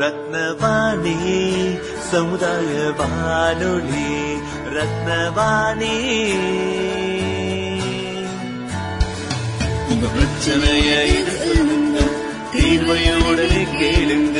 ரத்னவாணி சமுதாய வானொலி ரத்னவாணி உங்க பிரச்சனைய இது சொல்லுங்க தீர்வைய உடனே கேளுங்க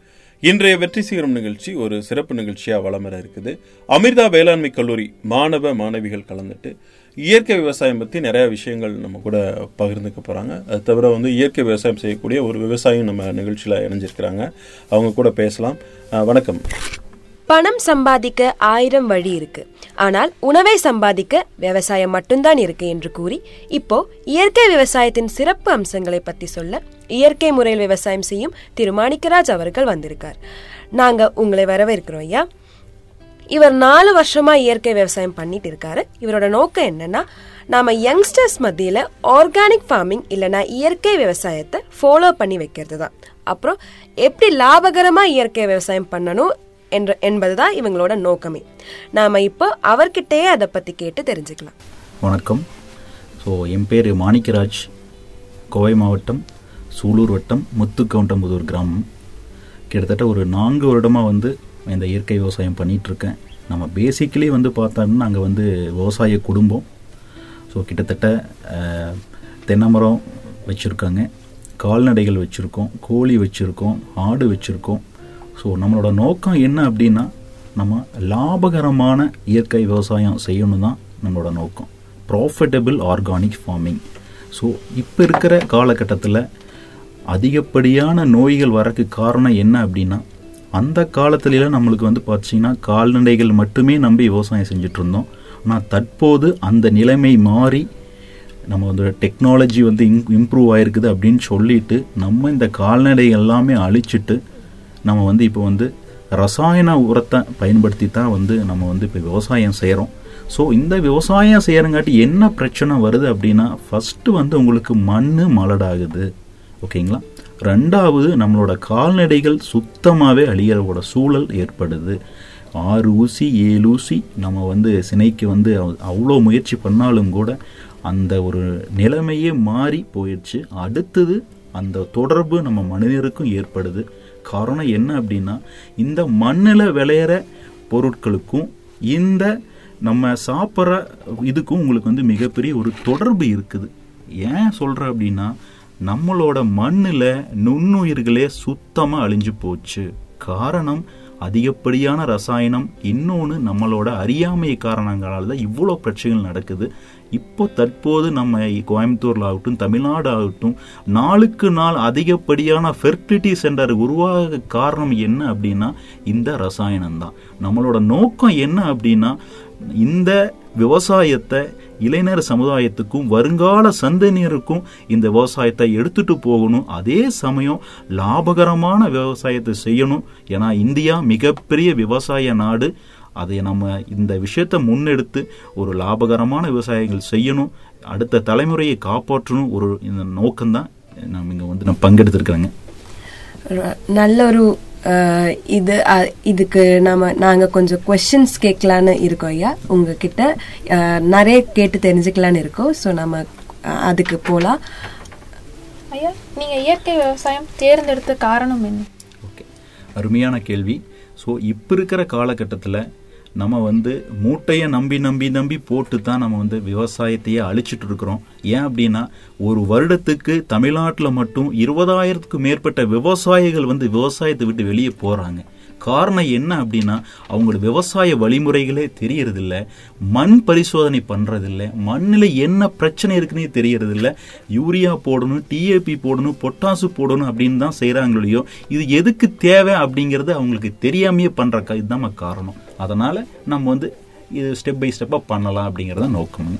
இன்றைய வெற்றி சிகரம் நிகழ்ச்சி ஒரு சிறப்பு நிகழ்ச்சியாக வலம் வர இருக்குது. அமிர்தா வேளாண்மை கல்லூரி மாணவ மாணவிகள் கலந்துட்டு இயற்கை விவசாயம் பற்றி நிறைய விஷயங்கள் நம்ம கூட பகிர்ந்துக்க போகிறாங்க அது தவிர வந்து இயற்கை விவசாயம் செய்யக்கூடிய ஒரு விவசாயம் நம்ம நிகழ்ச்சியில் இணைஞ்சிருக்கிறாங்க. அவங்க கூட பேசலாம். வணக்கம். பணம் சம்பாதிக்க ஆயிரம் வழி இருக்கு. ஆனால் உணவை சம்பாதிக்க விவசாயம் மட்டும்தான் இருக்கு என்று கூறி இப்போ இயற்கை விவசாயத்தின் சிறப்பு அம்சங்களை பத்தி சொல்ல இயற்கை முறையில் விவசாயம் செய்யும் திரு மாணிக்கராஜ் அவர்கள் வந்திருக்கார். நாங்க உங்களை வரவேற்கிறோம் ஐயா. இவர் நாலு வருஷமா இயற்கை விவசாயம் பண்ணிட்டு இருக்காரு. இவரோட நோக்கம் என்னன்னா நாம யங்ஸ்டர்ஸ் மத்தியில ஆர்கானிக் ஃபார்மிங் இல்லைன்னா இயற்கை விவசாயத்தை ஃபாலோ பண்ணி வைக்கிறது தான் அப்புறம் எப்படி லாபகரமா இயற்கை விவசாயம் பண்ணணும் என்ற என்பதுதான் இவங்களோட நோக்கமே. நாம இப்போ அவர்கிட்டயே அதை பத்தி கேட்டு தெரிஞ்சுக்கலாம். வணக்கம். ஸோ என் பேர் மாணிக்கராஜ். கோவை மாவட்டம் சூலூர் வட்டம் முத்துக்கவுண்டம்புதூர் கிராமம். கிட்டத்தட்ட ஒரு நான்கு வருடமாக வந்து இந்த இயற்கை விவசாயம் பண்ணிகிட்ருக்கேன் நம்ம பேசிக்கலி வந்து பார்த்தோம்னா நாங்கள் வந்து விவசாய குடும்பம். ஸோ கிட்டத்தட்ட தென்னமரம் வச்சுருக்காங்க. கால்நடைகள் வச்சுருக்கோம் கோழி வச்சுருக்கோம் ஆடு வச்சுருக்கோம். ஸோ நம்மளோட நோக்கம் என்ன அப்படின்னா நம்ம லாபகரமான இயற்கை விவசாயம் செய்யணும் தான் நம்மளோட நோக்கம். ப்ராஃபிட்டபிள் ஆர்கானிக் ஃபார்மிங் ஸோ இப்போ இருக்கிற காலகட்டத்தில் அதிகப்படியான நோய்கள் வரக்கு காரணம் என்ன அப்படின்னா அந்த காலத்துலலாம் நம்மளுக்கு வந்து பார்த்தீங்கன்னா கால்நடைகள் மட்டுமே நம்பி விவசாயம் செஞ்சுட்டு இருந்தோம். ஆனால் தற்போது அந்த நிலைமை மாறி நம்ம வந்து டெக்னாலஜி வந்து இம்ப்ரூவ் ஆயிருக்குது அப்படின்னு சொல்லிட்டு நம்ம இந்த கால்நடை எல்லாமே அழிச்சிட்டு நம்ம வந்து இப்போ வந்து ரசாயன உரத்தை பயன்படுத்தி தான் வந்து நம்ம வந்து இப்போ விவசாயம் செய்கிறோம் ஸோ இந்த விவசாயம் செய்கிறங்காட்டி என்ன பிரச்சனை வருது அப்படின்னா ஃபஸ்ட்டு வந்து உங்களுக்கு மண் மலடாகுது. ஓகேங்களா? ரெண்டாவது நம்மளோட கால்நடைகள் சுத்தமாகவே அழியறவோட சூழல் ஏற்படுது. ஆறு ஊசி ஏழு ஊசி நம்ம வந்து சினைக்கு வந்து அவ்வளோ முயற்சி பண்ணாலும் கூட அந்த ஒரு நிலைமையே மாறி போயிடுச்சு. அடுத்தது அந்த தொடர்பு நம்ம மனிதருக்கும் ஏற்படுது. காரணம் என்ன அப்படின்னா இந்த மண்ணில் விளையிற பொருட்களுக்கும் இந்த நம்ம சாப்பிட்ற இதுக்கும் உங்களுக்கு வந்து மிகப்பெரிய ஒரு தொடர்பு இருக்குது. ஏன் சொல்கிறேன் அப்படின்னா நம்மளோட மண்ணில் நுண்ணுயிர்களே சுத்தமாக அழிஞ்சு போச்சு. காரணம் அதிகப்படியான ரசாயனம் இன்னொன்று நம்மளோட அறியாமை காரணங்களால் தான் இவ்வளோ பிரச்சனைகள் நடக்குது. இப்போ தற்போது நம்ம கோயம்புத்தூர்ல ஆகட்டும் தமிழ்நாடு ஆகட்டும் நாளுக்கு நாள் அதிகப்படியான ஃபெர்டிலிட்டி சென்டர் உருவாக காரணம் என்ன அப்படின்னா இந்த ரசாயனம் தான். நம்மளோட நோக்கம் என்ன அப்படின்னா இந்த விவசாயத்தை இளைஞர் சமுதாயத்துக்கும் வருங்கால சந்ததியினருக்கும் இந்த விவசாயத்தை எடுத்துட்டு போகணும். அதே சமயம் லாபகரமான விவசாயத்தை செய்யணும். ஏன்னா இந்தியா மிகப்பெரிய விவசாய நாடு. அதை நம்ம இந்த விஷயத்தை முன்னெடுத்து ஒரு லாபகரமான விவசாயங்கள் செய்யணும் அடுத்த தலைமுறையை காப்பாற்றணும் ஒரு இந்த நோக்கம்தான் நம்ம இங்கே வந்து நான் பங்கெடுத்திருக்கிறேங்க. நல்ல ஒரு இது இதுக்கு நாம நாங்க கொஞ்சம் கொஸ்டின்ஸ் கேட்கலான்னு இருக்கோம் ஐயா. உங்ககிட்ட நிறைய கேட்டு தெரிஞ்சுக்கலான்னு இருக்கோம். ஸோ நம்ம அதுக்கு போலாம். ஐயா நீங்க இயற்கை விவசாயம் தேர்ந்தெடுத்த காரணம் என்ன? ஓகே அருமையான கேள்வி. ஸோ இப்போ இருக்கிற காலகட்டத்தில் நம்ம வந்து மூட்டையை நம்பி நம்பி நம்பி போட்டு தான் நம்ம வந்து விவசாயத்தையே அழிச்சிட்டு இருக்கிறோம். ஏன் அப்படின்னா ஒரு வருடத்துக்கு தமிழ்நாட்டில் மட்டும் இருபதாயிரத்துக்கு மேற்பட்ட விவசாயிகள் வந்து விவசாயத்தை விட்டு வெளியே போகிறாங்க காரணம் என்ன அப்படின்னா அவங்களோட விவசாய வழிமுறைகளே தெரியறதில்ல மண் பரிசோதனை பண்ணுறதில்ல மண்ணில் என்ன பிரச்சனை இருக்குன்னே தெரியறதில்ல. யூரியா போடணும் டிஏபி போடணும் பொட்டாசு போடணும் அப்படின்னு தான் செய்கிறாங்களோ இது எதுக்கு தேவை அப்படிங்கிறது அவங்களுக்கு தெரியாமையே பண்ணுற க- இதுதான் காரணம். அதனால் நம்ம வந்து இது ஸ்டெப் பை ஸ்டெப்பாக பண்ணலாம் அப்படிங்கிறத நோக்கம்.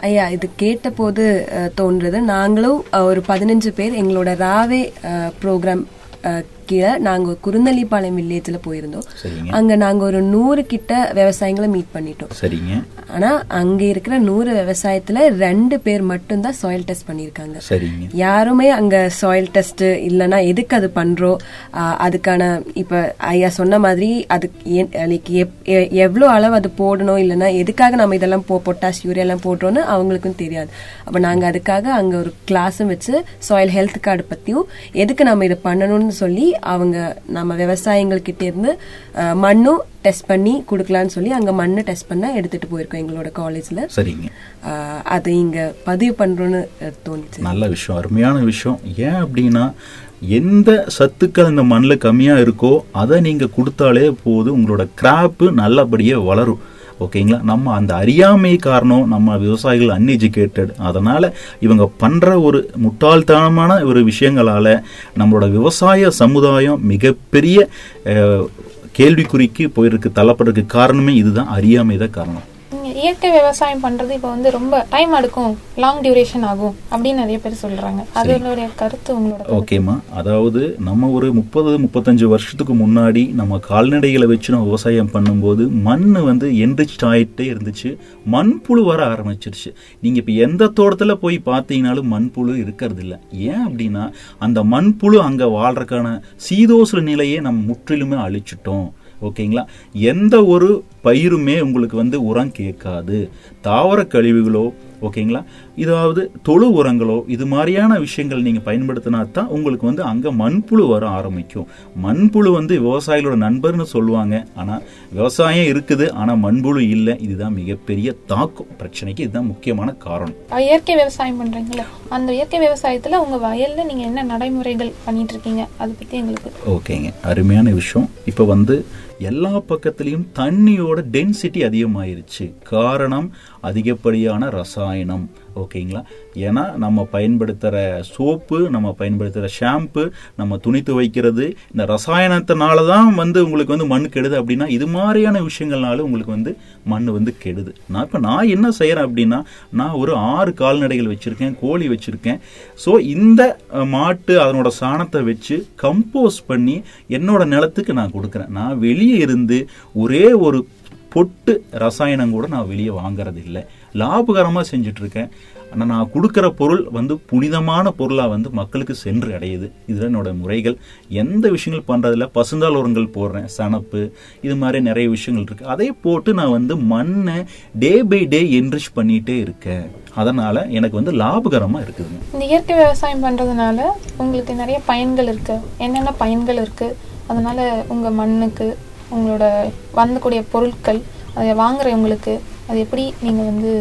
ஐயா இது கேட்டபோது அஹ், தோன்றது. நாங்களும் ஒரு பதினஞ்சு பேர் எங்களோட ராவே ப்ரோக்ராம் கீழே நாங்க குருந்தலிப்பாளையம் வில்லேஜ்ல போயிருந்தோம். அங்க நாங்க ஒரு நூறு கிட்ட விவசாயிகளை மீட் பண்ணிட்டோம். சரிங்க. ஆனா அங்க இருக்கிற நூறு விவசாயத்துல ரெண்டு பேர் மட்டும்தான் சாயில் டெஸ்ட் பண்ணிருக்காங்க சரிங்க. யாருமே அங்க சாயில் டெஸ்ட் இல்லனா எதுக்கு அது பண்றோம்? ஆஹ் அதுக்கான இப்ப ஐயா சொன்ன மாதிரி அது லைக் எவ்வளவு அளவு அது போடணும் இல்லனா எதுக்காக நம்ம இதெல்லாம் போ பொட்டாஸ் யூரியா எல்லாம் போடுறோம்னு அவங்களுக்கும் தெரியாது. அப்ப நாங்க அதுக்காக அங்க ஒரு கிளாஸும் வச்சு சாயில் ஹெல்த் கார்டு பத்தியும் எதுக்கு நம்ம இதை பண்ணணும்னு சொல்லி அவங்க நம்ம விவசாயிகள் கிட்ட இருந்து ஆஹ் மண்ணும் டெஸ்ட் பண்ணி கொடுக்கலாம்னு சொல்லி அங்க மண்ணு டெஸ்ட் பண்ண எடுத்துட்டு போயிருக்கோம் எங்களோட காலேஜ்ல சரிங்க. அதை இங்க பதிவு அஹ், தோணுச்சு. நல்ல விஷயம் அருமையான விஷயம். ஏன் அப்படின்னா எந்த சத்துக்கள் இந்த மண்ணில் கம்மியாக இருக்கோ அதை நீங்கள் கொடுத்தாலே போதும் உங்களோட கிராப்பு நல்லபடியாக வளரும். ஓகேங்களா? நம்ம அந்த அறியாமை காரணம் நம்ம விவசாயிகள் அன்எஜுகேட்டட் அதனால் இவங்க பண்ணுற ஒரு முட்டாள்தனமான ஒரு விஷயங்களால் நம்மளோட விவசாய சமுதாயம் மிகப்பெரிய கேள்விக்குறிக்கு போயிருக்கு தள்ளப்படுறதுக்கு காரணமே இதுதான். அறியாமை தான் காரணம். இயற்கை விவசாயம் பண்றது இப்ப வந்து ரொம்ப டைம் எடுக்கும். லாங் டியூரேஷன் ஆகும் அப்படின்னு நிறைய பேர் சொல்றாங்க. அதனுடைய கருத்து உங்களோட. ஓகேம்மா அதாவது நம்ம ஒரு முப்பது முப்பத்தஞ்சு வருஷத்துக்கு முன்னாடி நம்ம கால்நடைகளை வச்சு நம்ம விவசாயம் பண்ணும்போது மண் வந்து என்ரிச்ட் ஆகிட்டே இருந்துச்சு. மண்புழு வர ஆரம்பிச்சிருச்சு. நீங்கள் இப்போ எந்த தோட்டத்தில் போய் பார்த்தீங்கனாலும் மண்புழு இருக்கிறது இல்ல ஏன் அப்படின்னா அந்த மண்புழு அங்கே வாழ்றதுக்கான சீதோசன நிலையை நம்ம முற்றிலுமே அழிச்சிட்டோம். ஓகேங்களா? எந்த ஒரு பயிருமே உங்களுக்கு வந்து உரம் கேட்காது. தாவர கழிவுகளோ ஓகேங்களா? இதாவது தொழு உரங்களோ இது மாதிரியான விஷயங்கள் நீங்கள் பயன்படுத்தினா தான் உங்களுக்கு வந்து அங்கே மண்புழு வர ஆரம்பிக்கும். மண்புழு வந்து விவசாயிகளோட நண்பர்னு சொல்லுவாங்க. ஆனால் விவசாயம் இருக்குது ஆனால் மண்புழு இல்லை. இதுதான் மிகப்பெரிய தாக்கம் பிரச்சனைக்கு இதுதான் முக்கியமான காரணம். இயற்கை விவசாயம் பண்றீங்களா? அந்த இயற்கை விவசாயத்துல உங்க வயல்ல நீங்க என்ன நடைமுறைகள் பண்ணிட்டு இருக்கீங்க அதை பத்தி எங்களுக்கு ஓகேங்க. அருமையான விஷயம். இப்போ வந்து எல்லா பக்கத்துலேயும் தண்ணியோட டென்சிட்டி அதிகமாயிருச்சு. காரணம் அதிகப்படியான ரசாயனம் ஓகேங்களா? ஏன்னா நம்ம பயன்படுத்துகிற சோப்பு நம்ம பயன்படுத்துகிற ஷாம்பு நம்ம துணி துவைக்கிறது இந்த ரசாயனத்தினால தான் வந்து உங்களுக்கு வந்து மண் கெடுது அப்படின்னா இது மாதிரியான விஷயங்கள்னால உங்களுக்கு வந்து மண் வந்து கெடுது. நான் இப்போ நான் என்ன செய்கிறேன் அப்படின்னா நான் ஒரு ஆறு கால்நடைகள் வச்சுருக்கேன் கோழி வச்சுருக்கேன். ஸோ இந்த மாட்டு அதனோட சாணத்தை வச்சு கம்போஸ் பண்ணி என்னோட நிலத்துக்கு நான் கொடுக்குறேன். நான் வெளியே இருந்து ஒரே ஒரு பொட்டு ரசாயனம் கூட நான் வெளியே வாங்குறது இல்லை லாபகரமாக செஞ்சுட்டு இருக்கேன் ஆனால் நான் கொடுக்குற பொருள் வந்து புனிதமான பொருளாக வந்து மக்களுக்கு சென்று அடையுது. இதில் என்னோடய முறைகள். எந்த விஷயங்கள் பண்ணுறதில்ல பசுந்தால் உரங்கள் போடுறேன். சணப்பு இது மாதிரி நிறைய விஷயங்கள் இருக்குது அதை போட்டு நான் வந்து மண்ணை டே பை டே என்ரிச் பண்ணிகிட்டே இருக்கேன். அதனால் எனக்கு வந்து லாபகரமாக இருக்குதுங்க. இந்த இயற்கை விவசாயம் பண்ணுறதுனால உங்களுக்கு நிறைய பயன்கள் இருக்குது என்னென்ன பயன்கள் இருக்குது அதனால் உங்கள் மண்ணுக்கு உங்களோட வந்தக்கூடிய பொருட்கள் அதை வாங்குறவங்களுக்கு அது எப்படி நீங்கள் வந்து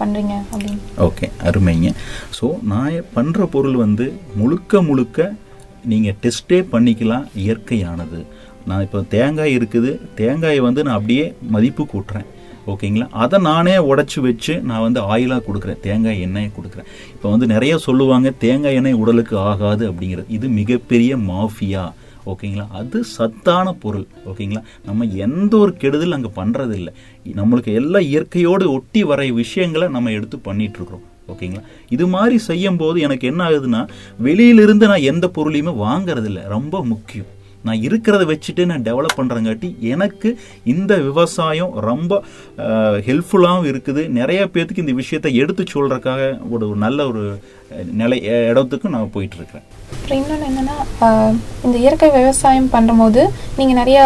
பண்ணுறீங்க அப்படின்னு? ஓகே அருமைங்க. ஸோ நான் பண்ணுற பொருள் வந்து முழுக்க முழுக்க நீங்கள் டெஸ்ட்டே பண்ணிக்கலாம் இயற்கையானது. நான் இப்போ தேங்காய் இருக்குது தேங்காயை வந்து நான் அப்படியே மதிப்பு கூட்டுறேன். ஓகேங்களா? அதை நானே உடச்சி வச்சு நான் வந்து ஆயிலாக கொடுக்குறேன். தேங்காய் எண்ணெயை கொடுக்குறேன். இப்போ வந்து நிறைய சொல்லுவாங்க தேங்காய் எண்ணெய் உடலுக்கு ஆகாது அப்படிங்கிறது. இது மிகப்பெரிய மாஃபியா. ஓகேங்களா? அது சத்தான பொருள் ஓகேங்களா? நம்ம எந்த ஒரு கெடுதல் அங்கே பண்ணுறதில்ல நம்மளுக்கு எல்லா இயற்கையோடு ஒட்டி வர விஷயங்களை நம்ம எடுத்து பண்ணிகிட்ருக்குறோம் ஓகேங்களா? இது மாதிரி செய்யும் போது எனக்கு என்ன ஆகுதுன்னா வெளியிலிருந்து நான் எந்த பொருளையுமே வாங்குறதில்ல. ரொம்ப முக்கியம். நான் இருக்கிறத வச்சுட்டு நான் டெவலப் பண்ணுறங்காட்டி எனக்கு இந்த விவசாயம் ரொம்ப ஹெல்ப்ஃபுல்லாகவும் இருக்குது. நிறைய பேர்த்துக்கு இந்த விஷயத்தை எடுத்து சொல்கிறதுக்காக ஒரு ஒரு நல்ல ஒரு நிலை இடத்துக்கு நான் போயிட்டு இருக்கிறேன். அப்புறம் இன்னொன்று என்னன்னா இந்த இயற்கை விவசாயம் பண்ணும்போது நீங்கள் நிறையா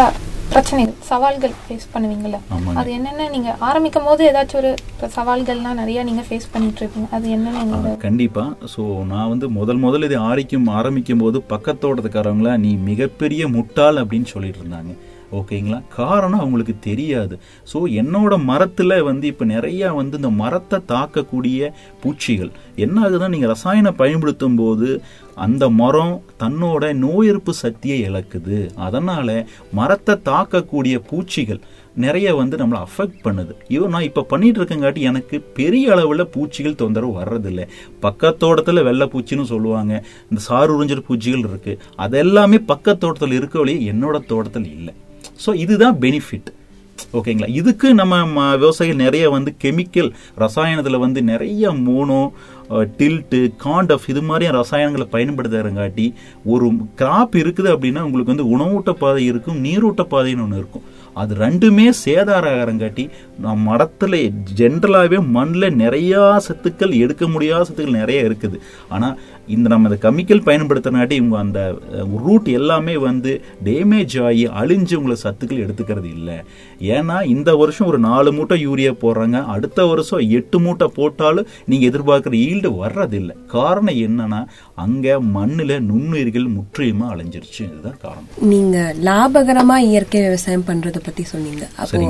பிரச்சனைகள் சவால்கள் ஃபேஸ் பண்ணுவீங்கல்ல. ஆமாங்க. அது என்னென்ன நீங்க ஆரம்பிக்கும் போது ஏதாச்சும் ஒரு சவால்கள்லாம் நிறைய நீங்க ஃபேஸ் பண்ணிட்டு இருப்பீங்க. அது என்னன்னு கண்டிப்பா. ஸோ நான் வந்து முதல் முதல்ல இதை ஆரம்பிக்கும் ஆரம்பிக்கும் போது பக்கத்தோட்டத்துக்காரங்களா நீ மிகப்பெரிய முட்டாள் அப்படின்னு சொல்லிட்டு இருந்தாங்க. ஓகேங்களா? காரணம் அவங்களுக்கு தெரியாது. ஸோ என்னோட மரத்தில் வந்து இப்போ நிறையா வந்து இந்த மரத்தை தாக்கக்கூடிய பூச்சிகள். என்ன ஆகுதுன்னா நீங்கள் ரசாயனம் பயன்படுத்தும் போது அந்த மரம் தன்னோட நோய் எதிர்ப்பு சக்தியை இழக்குது. அதனால் மரத்தை தாக்கக்கூடிய பூச்சிகள் நிறைய வந்து நம்மளை அஃபெக்ட் பண்ணுது. இவன் நான் இப்போ பண்ணிட்டு இருக்கங்காட்டி எனக்கு பெரிய அளவில் பூச்சிகள் தொந்தரவு வர்றதில்ல. பக்கத்தோட்டத்தில் வெள்ளை பூச்சின்னு சொல்லுவாங்க. இந்த சாறு உறிஞ்சல் பூச்சிகள் இருக்குது அதெல்லாமே பக்கத்தோட்டத்தில் இருக்க வழியே என்னோட தோட்டத்தில் இல்லை. ஸோ இதுதான் பெனிஃபிட் ஓகேங்களா இதுக்கு நம்ம ம- விவசாயிகள் நிறைய வந்து கெமிக்கல் ரசாயனத்தில் வந்து நிறைய மோனோ டில்ட்டு காண்டஃப் இது மாதிரி ரசாயனங்களை பயன்படுத்துறங்காட்டி ஒரு கிராப் இருக்குது அப்படின்னா உங்களுக்கு வந்து உணவூட்ட பாதை இருக்கும் நீரூட்ட பாதைன்னு ஒன்று இருக்கும். அது ரெண்டுமே சேதாரங்காட்டி நம்ம மடத்தில் ஜென்ரலாகவே மண்ணில் நிறையா சத்துக்கள் எடுக்க முடியாத சத்துக்கள் நிறைய இருக்குது. ஆனால் இந்த நம்ம இந்த கெமிக்கல் பயன்படுத்துறனாட்டி இவங்க அந்த ரூட் எல்லாமே வந்து டேமேஜ் ஆகி அழிஞ்சு உங்களை சத்துக்கள் எடுத்துக்கிறது இல்லை. ஏன்னா இந்த வருஷம் ஒரு நாலு மூட்டை யூரியா போடுறாங்க. அடுத்த வருஷம் எட்டு மூட்டை போட்டாலும் நீங்கள் எதிர்பார்க்குற ஈல்டு வர்றதில்லை. காரணம் என்னன்னா அங்கே மண்ணில் நுண்ணுயிர்கள் முற்றிலுமா அழிஞ்சிருச்சு. இதுதான் காரணம். நீங்க லாபகரமா இயற்கை விவசாயம் பண்றத பத்தி சொன்னீங்க. அப்போ.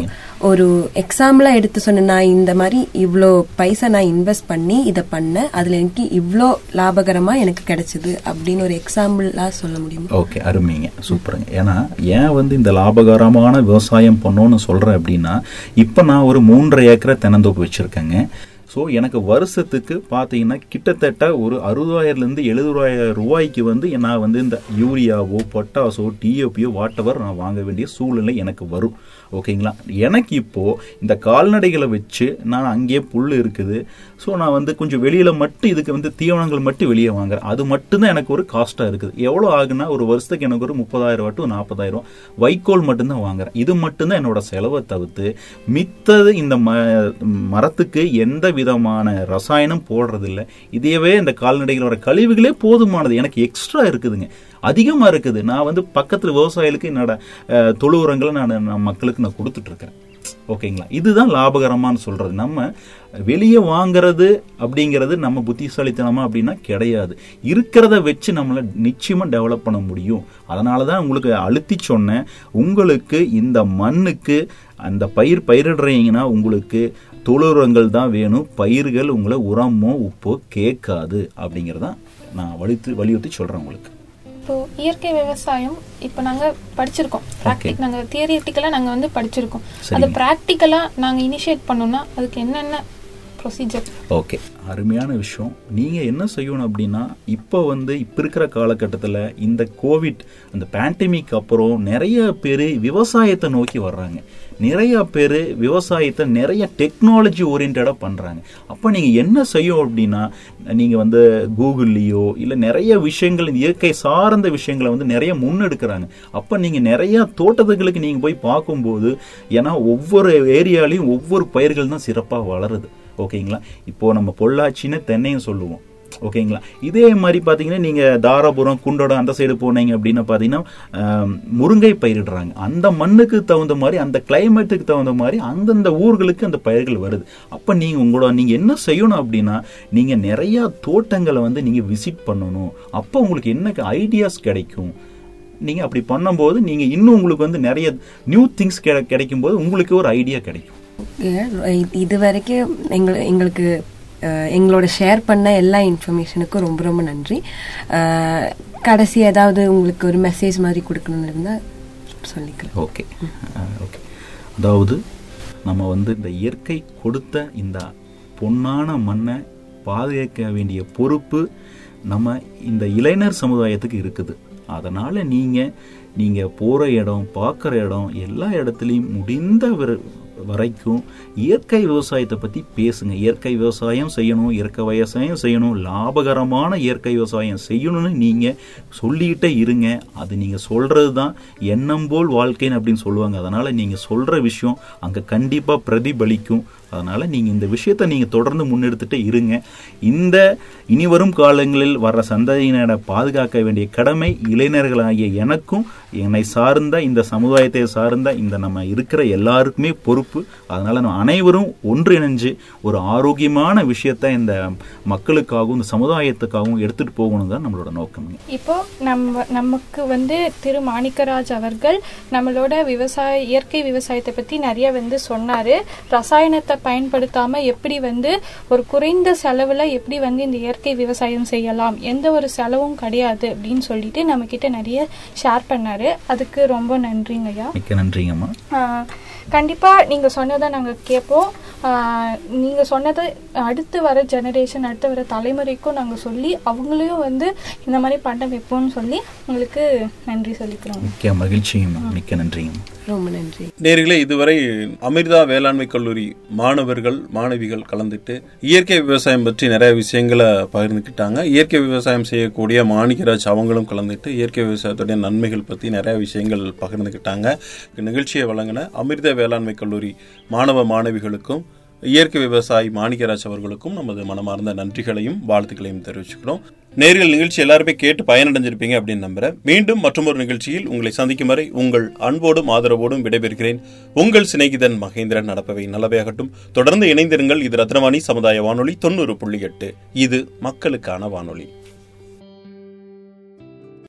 ஒரு எக்ஸாம்பிளா எடுத்து சொன்ன நான் இந்த மாதிரி இவ்ளோ பைசா நான் இன்வெஸ்ட் பண்ணி இத பண்ணேன். அதுல எனக்கு இவ்ளோ லாபகரமா எனக்கு கிடைச்சது அப்படின்னு ஒரு எக்ஸாம்பிளா சொல்ல முடியும்? ஓகே அருமைங்க. சூப்பருங்க. ஏன்னா ஏன் வந்து இந்த லாபகரமான விவசாயம் பண்ணோன்னு சொல்கிறேன் அப்படின்னா இப்போ நான் ஒரு மூன்றரை ஏக்கரை தென்னந்தோப்பு வச்சுருக்கேங்க. ஸோ எனக்கு வருஷத்துக்கு பார்த்தீங்கன்னா கிட்டத்தட்ட ஒரு அறுபதாயிரம்லேருந்து எழுபதாயிரம் ரூபாய்க்கு வந்து நான் வந்து இந்த யூரியாவோ பொட்டாசோ டிஓபியோ வாட்டவர் நான் வாங்க வேண்டிய சூழ்நிலை எனக்கு வரும். ஓகேங்களா? எனக்கு இப்போது இந்த கால்நடைகளை வச்சு நான் அங்கேயே புல் இருக்குது. ஸோ நான் வந்து கொஞ்சம் வெளியில் மட்டும் இதுக்கு வந்து தீவனங்கள் மட்டும் வெளியே வாங்குறேன். அது மட்டும்தான் எனக்கு ஒரு காஸ்ட்டாக இருக்குது. எவ்வளோ ஆகுனா ஒரு வருஷத்துக்கு எனக்கு ஒரு முப்பதாயிரம் டு நாற்பதாயிரம். வைக்கோல் மட்டும்தான் வாங்குறேன். இது மட்டும்தான் என்னோட செலவை தவிர்த்து மித்தது இந்த ம மரத்துக்கு எந்த விதமான ரசாயனம் போடுறதில்ல. இதையவே இந்த கால்நடைகளோட கழிவுகளே போதுமானது. எனக்கு எக்ஸ்ட்ரா இருக்குதுங்க. அதிகமாக இருக்குது. நான் வந்து பக்கத்தில் விவசாயிகளுக்கு என்னோட தொழு உரங்களை நான் நான் மக்களுக்கு நான் கொடுத்துட்ருக்கேன். ஓகேங்களா? இதுதான் லாபகரமானு சொல்கிறது நம்ம வெளியே வாங்கிறது அப்படிங்கிறது நம்ம புத்திசாலித்தனமா அப்படின்னா கிடையாது. இருக்கிறத வச்சு நம்மளை நிச்சயமாக டெவலப் பண்ண முடியும். அதனால தான் உங்களுக்கு அழுத்தி சொன்னேன். உங்களுக்கு இந்த மண்ணுக்கு அந்த பயிர் பயிரிடுறீங்கன்னா உங்களுக்கு தொழுரங்கள் தான் வேணும். பயிர்கள் உங்களை உரமோ உப்போ கேட்காது அப்படிங்கிறதான் நான் வலித்து வலியுறுத்தி சொல்றேன் உங்களுக்கு. இப்போ இயற்கை விவசாயம் இப்போ நாங்க படிச்சிருக்கோம். ப்ராக்டிக் நாங்க தியரிட்டிக்கலா நாங்க வந்து படிச்சிருக்கோம். அது. ப்ராக்டிக்கலா நாங்க இனிஷியேட் பண்ணோம்னா அதுக்கு என்னென்ன ப்ரொசீஜர் ஓகே. அருமையான விஷயம். நீங்கள் என்ன செய்யணும் அப்படின்னா இப்போ வந்து இப்போ இருக்கிற காலகட்டத்தில் இந்த கோவிட் அந்த பேண்டமிக் அப்புறம் நிறைய பேர் விவசாயத்தை நோக்கி வர்றாங்க. நிறைய பேர் விவசாயத்தை நிறைய டெக்னாலஜி ஓரியன்டாக பண்ணுறாங்க அப்போ நீங்கள் என்ன செய்யும் அப்படின்னா நீங்கள் வந்து கூகுள்லேயோ இல்லை நிறைய விஷயங்கள் இயற்கை சார்ந்த விஷயங்களை வந்து நிறைய முன்னெடுக்கிறாங்க. அப்போ நீங்கள் நிறைய தோட்டத்துகளுக்கு நீங்கள் போய் பார்க்கும்போது ஏன்னா ஒவ்வொரு ஏரியாலையும் ஒவ்வொரு பயிர்கள் தான் சிறப்பாக வளருது. ஓகேங்களா? இப்போது நம்ம பொள்ளாச்சின்னு தென்னையும் சொல்லுவோம். ஓகேங்களா? இதே மாதிரி பார்த்தீங்கன்னா நீங்கள் தாராபுரம் குண்டோட அந்த சைடு போனீங்க அப்படின்னா பார்த்தீங்கன்னா முருங்கை பயிரிடுறாங்க. அந்த மண்ணுக்கு தகுந்த மாதிரி அந்த கிளைமேட்டுக்கு தகுந்த மாதிரி அந்தந்த ஊர்களுக்கு அந்த பயிர்கள் வருது. அப்போ நீங்கள் உங்களோட நீங்கள் என்ன செய்யணும் அப்படின்னா நீங்கள் நிறையா தோட்டங்களை வந்து நீங்கள் விசிட் பண்ணணும். அப்போ உங்களுக்கு என்ன ஐடியாஸ் கிடைக்கும்? நீங்கள் அப்படி பண்ணும்போது நீங்கள் இன்னும் உங்களுக்கு வந்து நிறைய நியூ திங்ஸ் கிடைக்கும் போது உங்களுக்கு ஒரு ஐடியா கிடைக்கும். இது வரைக்கும் எங்களுக்கு எங்களோட ஷேர் பண்ண எல்லா இன்ஃபர்மேஷனுக்கும் ரொம்ப ரொம்ப நன்றி. கடைசி ஏதாவது உங்களுக்கு ஒரு மெசேஜ் மாதிரி கொடுக்கணும்னு இருந்தால் சொல்லிக்கலாம். ஓகே ஓகே அதாவது நம்ம வந்து இந்த இயற்கை கொடுத்த இந்த பொன்னான மண்ணை பாதுகாக்க வேண்டிய பொறுப்பு நம்ம இந்த இளைஞர் சமுதாயத்துக்கு இருக்குது. அதனால் நீங்கள் நீங்கள் போகிற இடம் பார்க்குற இடம் எல்லா இடத்துலையும் முடிந்த வரைக்கும் இயற்கை விவசாயத்தை பற்றி பேசுங்க. இயற்கை விவசாயம் செய்யணும் இயற்கை விவசாயம் செய்யணும் லாபகரமான இயற்கை விவசாயம் செய்யணும்னு நீங்கள் சொல்லிக்கிட்டே இருங்க. அது நீங்கள் சொல்கிறது தான் எண்ணம் போல் வாழ்க்கைன்னு அப்படின்னு சொல்லுவாங்க. அதனால் நீங்கள் சொல்கிற விஷயம் அங்கே கண்டிப்பாக பிரதிபலிக்கும். அதனால் நீங்கள் இந்த விஷயத்தை நீங்கள் தொடர்ந்து முன்னெடுத்துகிட்டே இருங்க. இந்த இனி வரும் காலங்களில் வர்ற சந்ததியினரை பாதுகாக்க வேண்டிய கடமை இளைஞர்களாகிய எனக்கும் என்னை சார்ந்த இந்த சமுதாயத்தை சார்ந்த இந்த நம்ம இருக்கிற எல்லாருக்குமே பொறுப்பு. அதனால் நம்ம அனைவரும் ஒன்றிணைஞ்சு ஒரு ஆரோக்கியமான விஷயத்தை இந்த மக்களுக்காகவும் இந்த சமுதாயத்துக்காகவும் எடுத்துகிட்டு போகணும் தான் நம்மளோட நோக்கம்ங்க. இப்போ நம்ம நமக்கு வந்து திரு மாணிக்கராஜ் அவர்கள் நம்மளோட விவசாய இயற்கை விவசாயத்தை பற்றி நிறைய வந்து சொன்னார். ரசாயனத்தை பயன்படுத்தாம எப்படி வந்து ஒரு குறைந்த செலவுல எப்படி வந்து இந்த இயற்கை விவசாயம் செய்யலாம்? எந்த ஒரு செலவும் கிடையாது அப்படின்னு சொல்லிட்டு நம்ம கிட்ட நிறைய ஷேர் பண்ணாரு. அதுக்கு ரொம்ப நன்றிங்க ஐயா. மிக்க நன்றிங்கம்மா. ஆஹ் கண்டிப்பா நீங்க சொன்னதை நாங்க கேட்போம் ஆஹ் நீங்க சொன்னதை அடுத்து வர ஜெனரேஷன் அடுத்து வர தலைமுறைக்கும் நாங்க சொல்லி அவங்களையும் வந்து இந்த மாதிரி பண்ண வைப்போம்னு சொல்லி உங்களுக்கு நன்றி சொல்லிக்கிறோம். மிக்க மகிழ்ச்சிங்கம்மா. மிக்க நன்றிங்கம்மா. ரொம்ப நன்றி. நேர்களே இதுவரை அமிர்தா வேளாண்மை கல்லூரி மாணவர்கள் மாணவிகள் கலந்துட்டு இயற்கை விவசாயம் பற்றி நிறைய விஷயங்களை பகிர்ந்துக்கிட்டாங்க. இயற்கை விவசாயம் செய்யக்கூடிய மாணிக்கராஜ் அவங்களும் கலந்துட்டு இயற்கை விவசாயத்துடைய நன்மைகள் பற்றி நிறைய விஷயங்கள் பகிர்ந்துக்கிட்டாங்க. நிகழ்ச்சியை வழங்கின அமிர்தா வேளாண்மை கல்லூரி மாணவ மாணவிகளுக்கும் இயற்கை விவசாயி மாணிக்கராஜ் அவர்களுக்கும் நமது மனமார்ந்த நன்றிகளையும் வாழ்த்துக்களையும் தெரிவிச்சுக்கிறோம். நேரில் நிகழ்ச்சி எல்லாருமே கேட்டு பயனடைஞ்சிருப்பீங்க அப்படின்னு நம்புறேன். மீண்டும் மற்றொரு நிகழ்ச்சியில் உங்களை சந்திக்கும் வரை உங்கள் அன்போடும் ஆதரவோடும் விடைபெறுகிறேன். உங்கள் சிநேகிதன் மகேந்திரன் நடப்பவை நல்லவையாகட்டும். தொடர்ந்து இணைந்திருங்கள். இது ரத்னவாணி சமுதாய வானொலி தொண்ணூறு புள்ளி எட்டு. இது மக்களுக்கான வானொலி.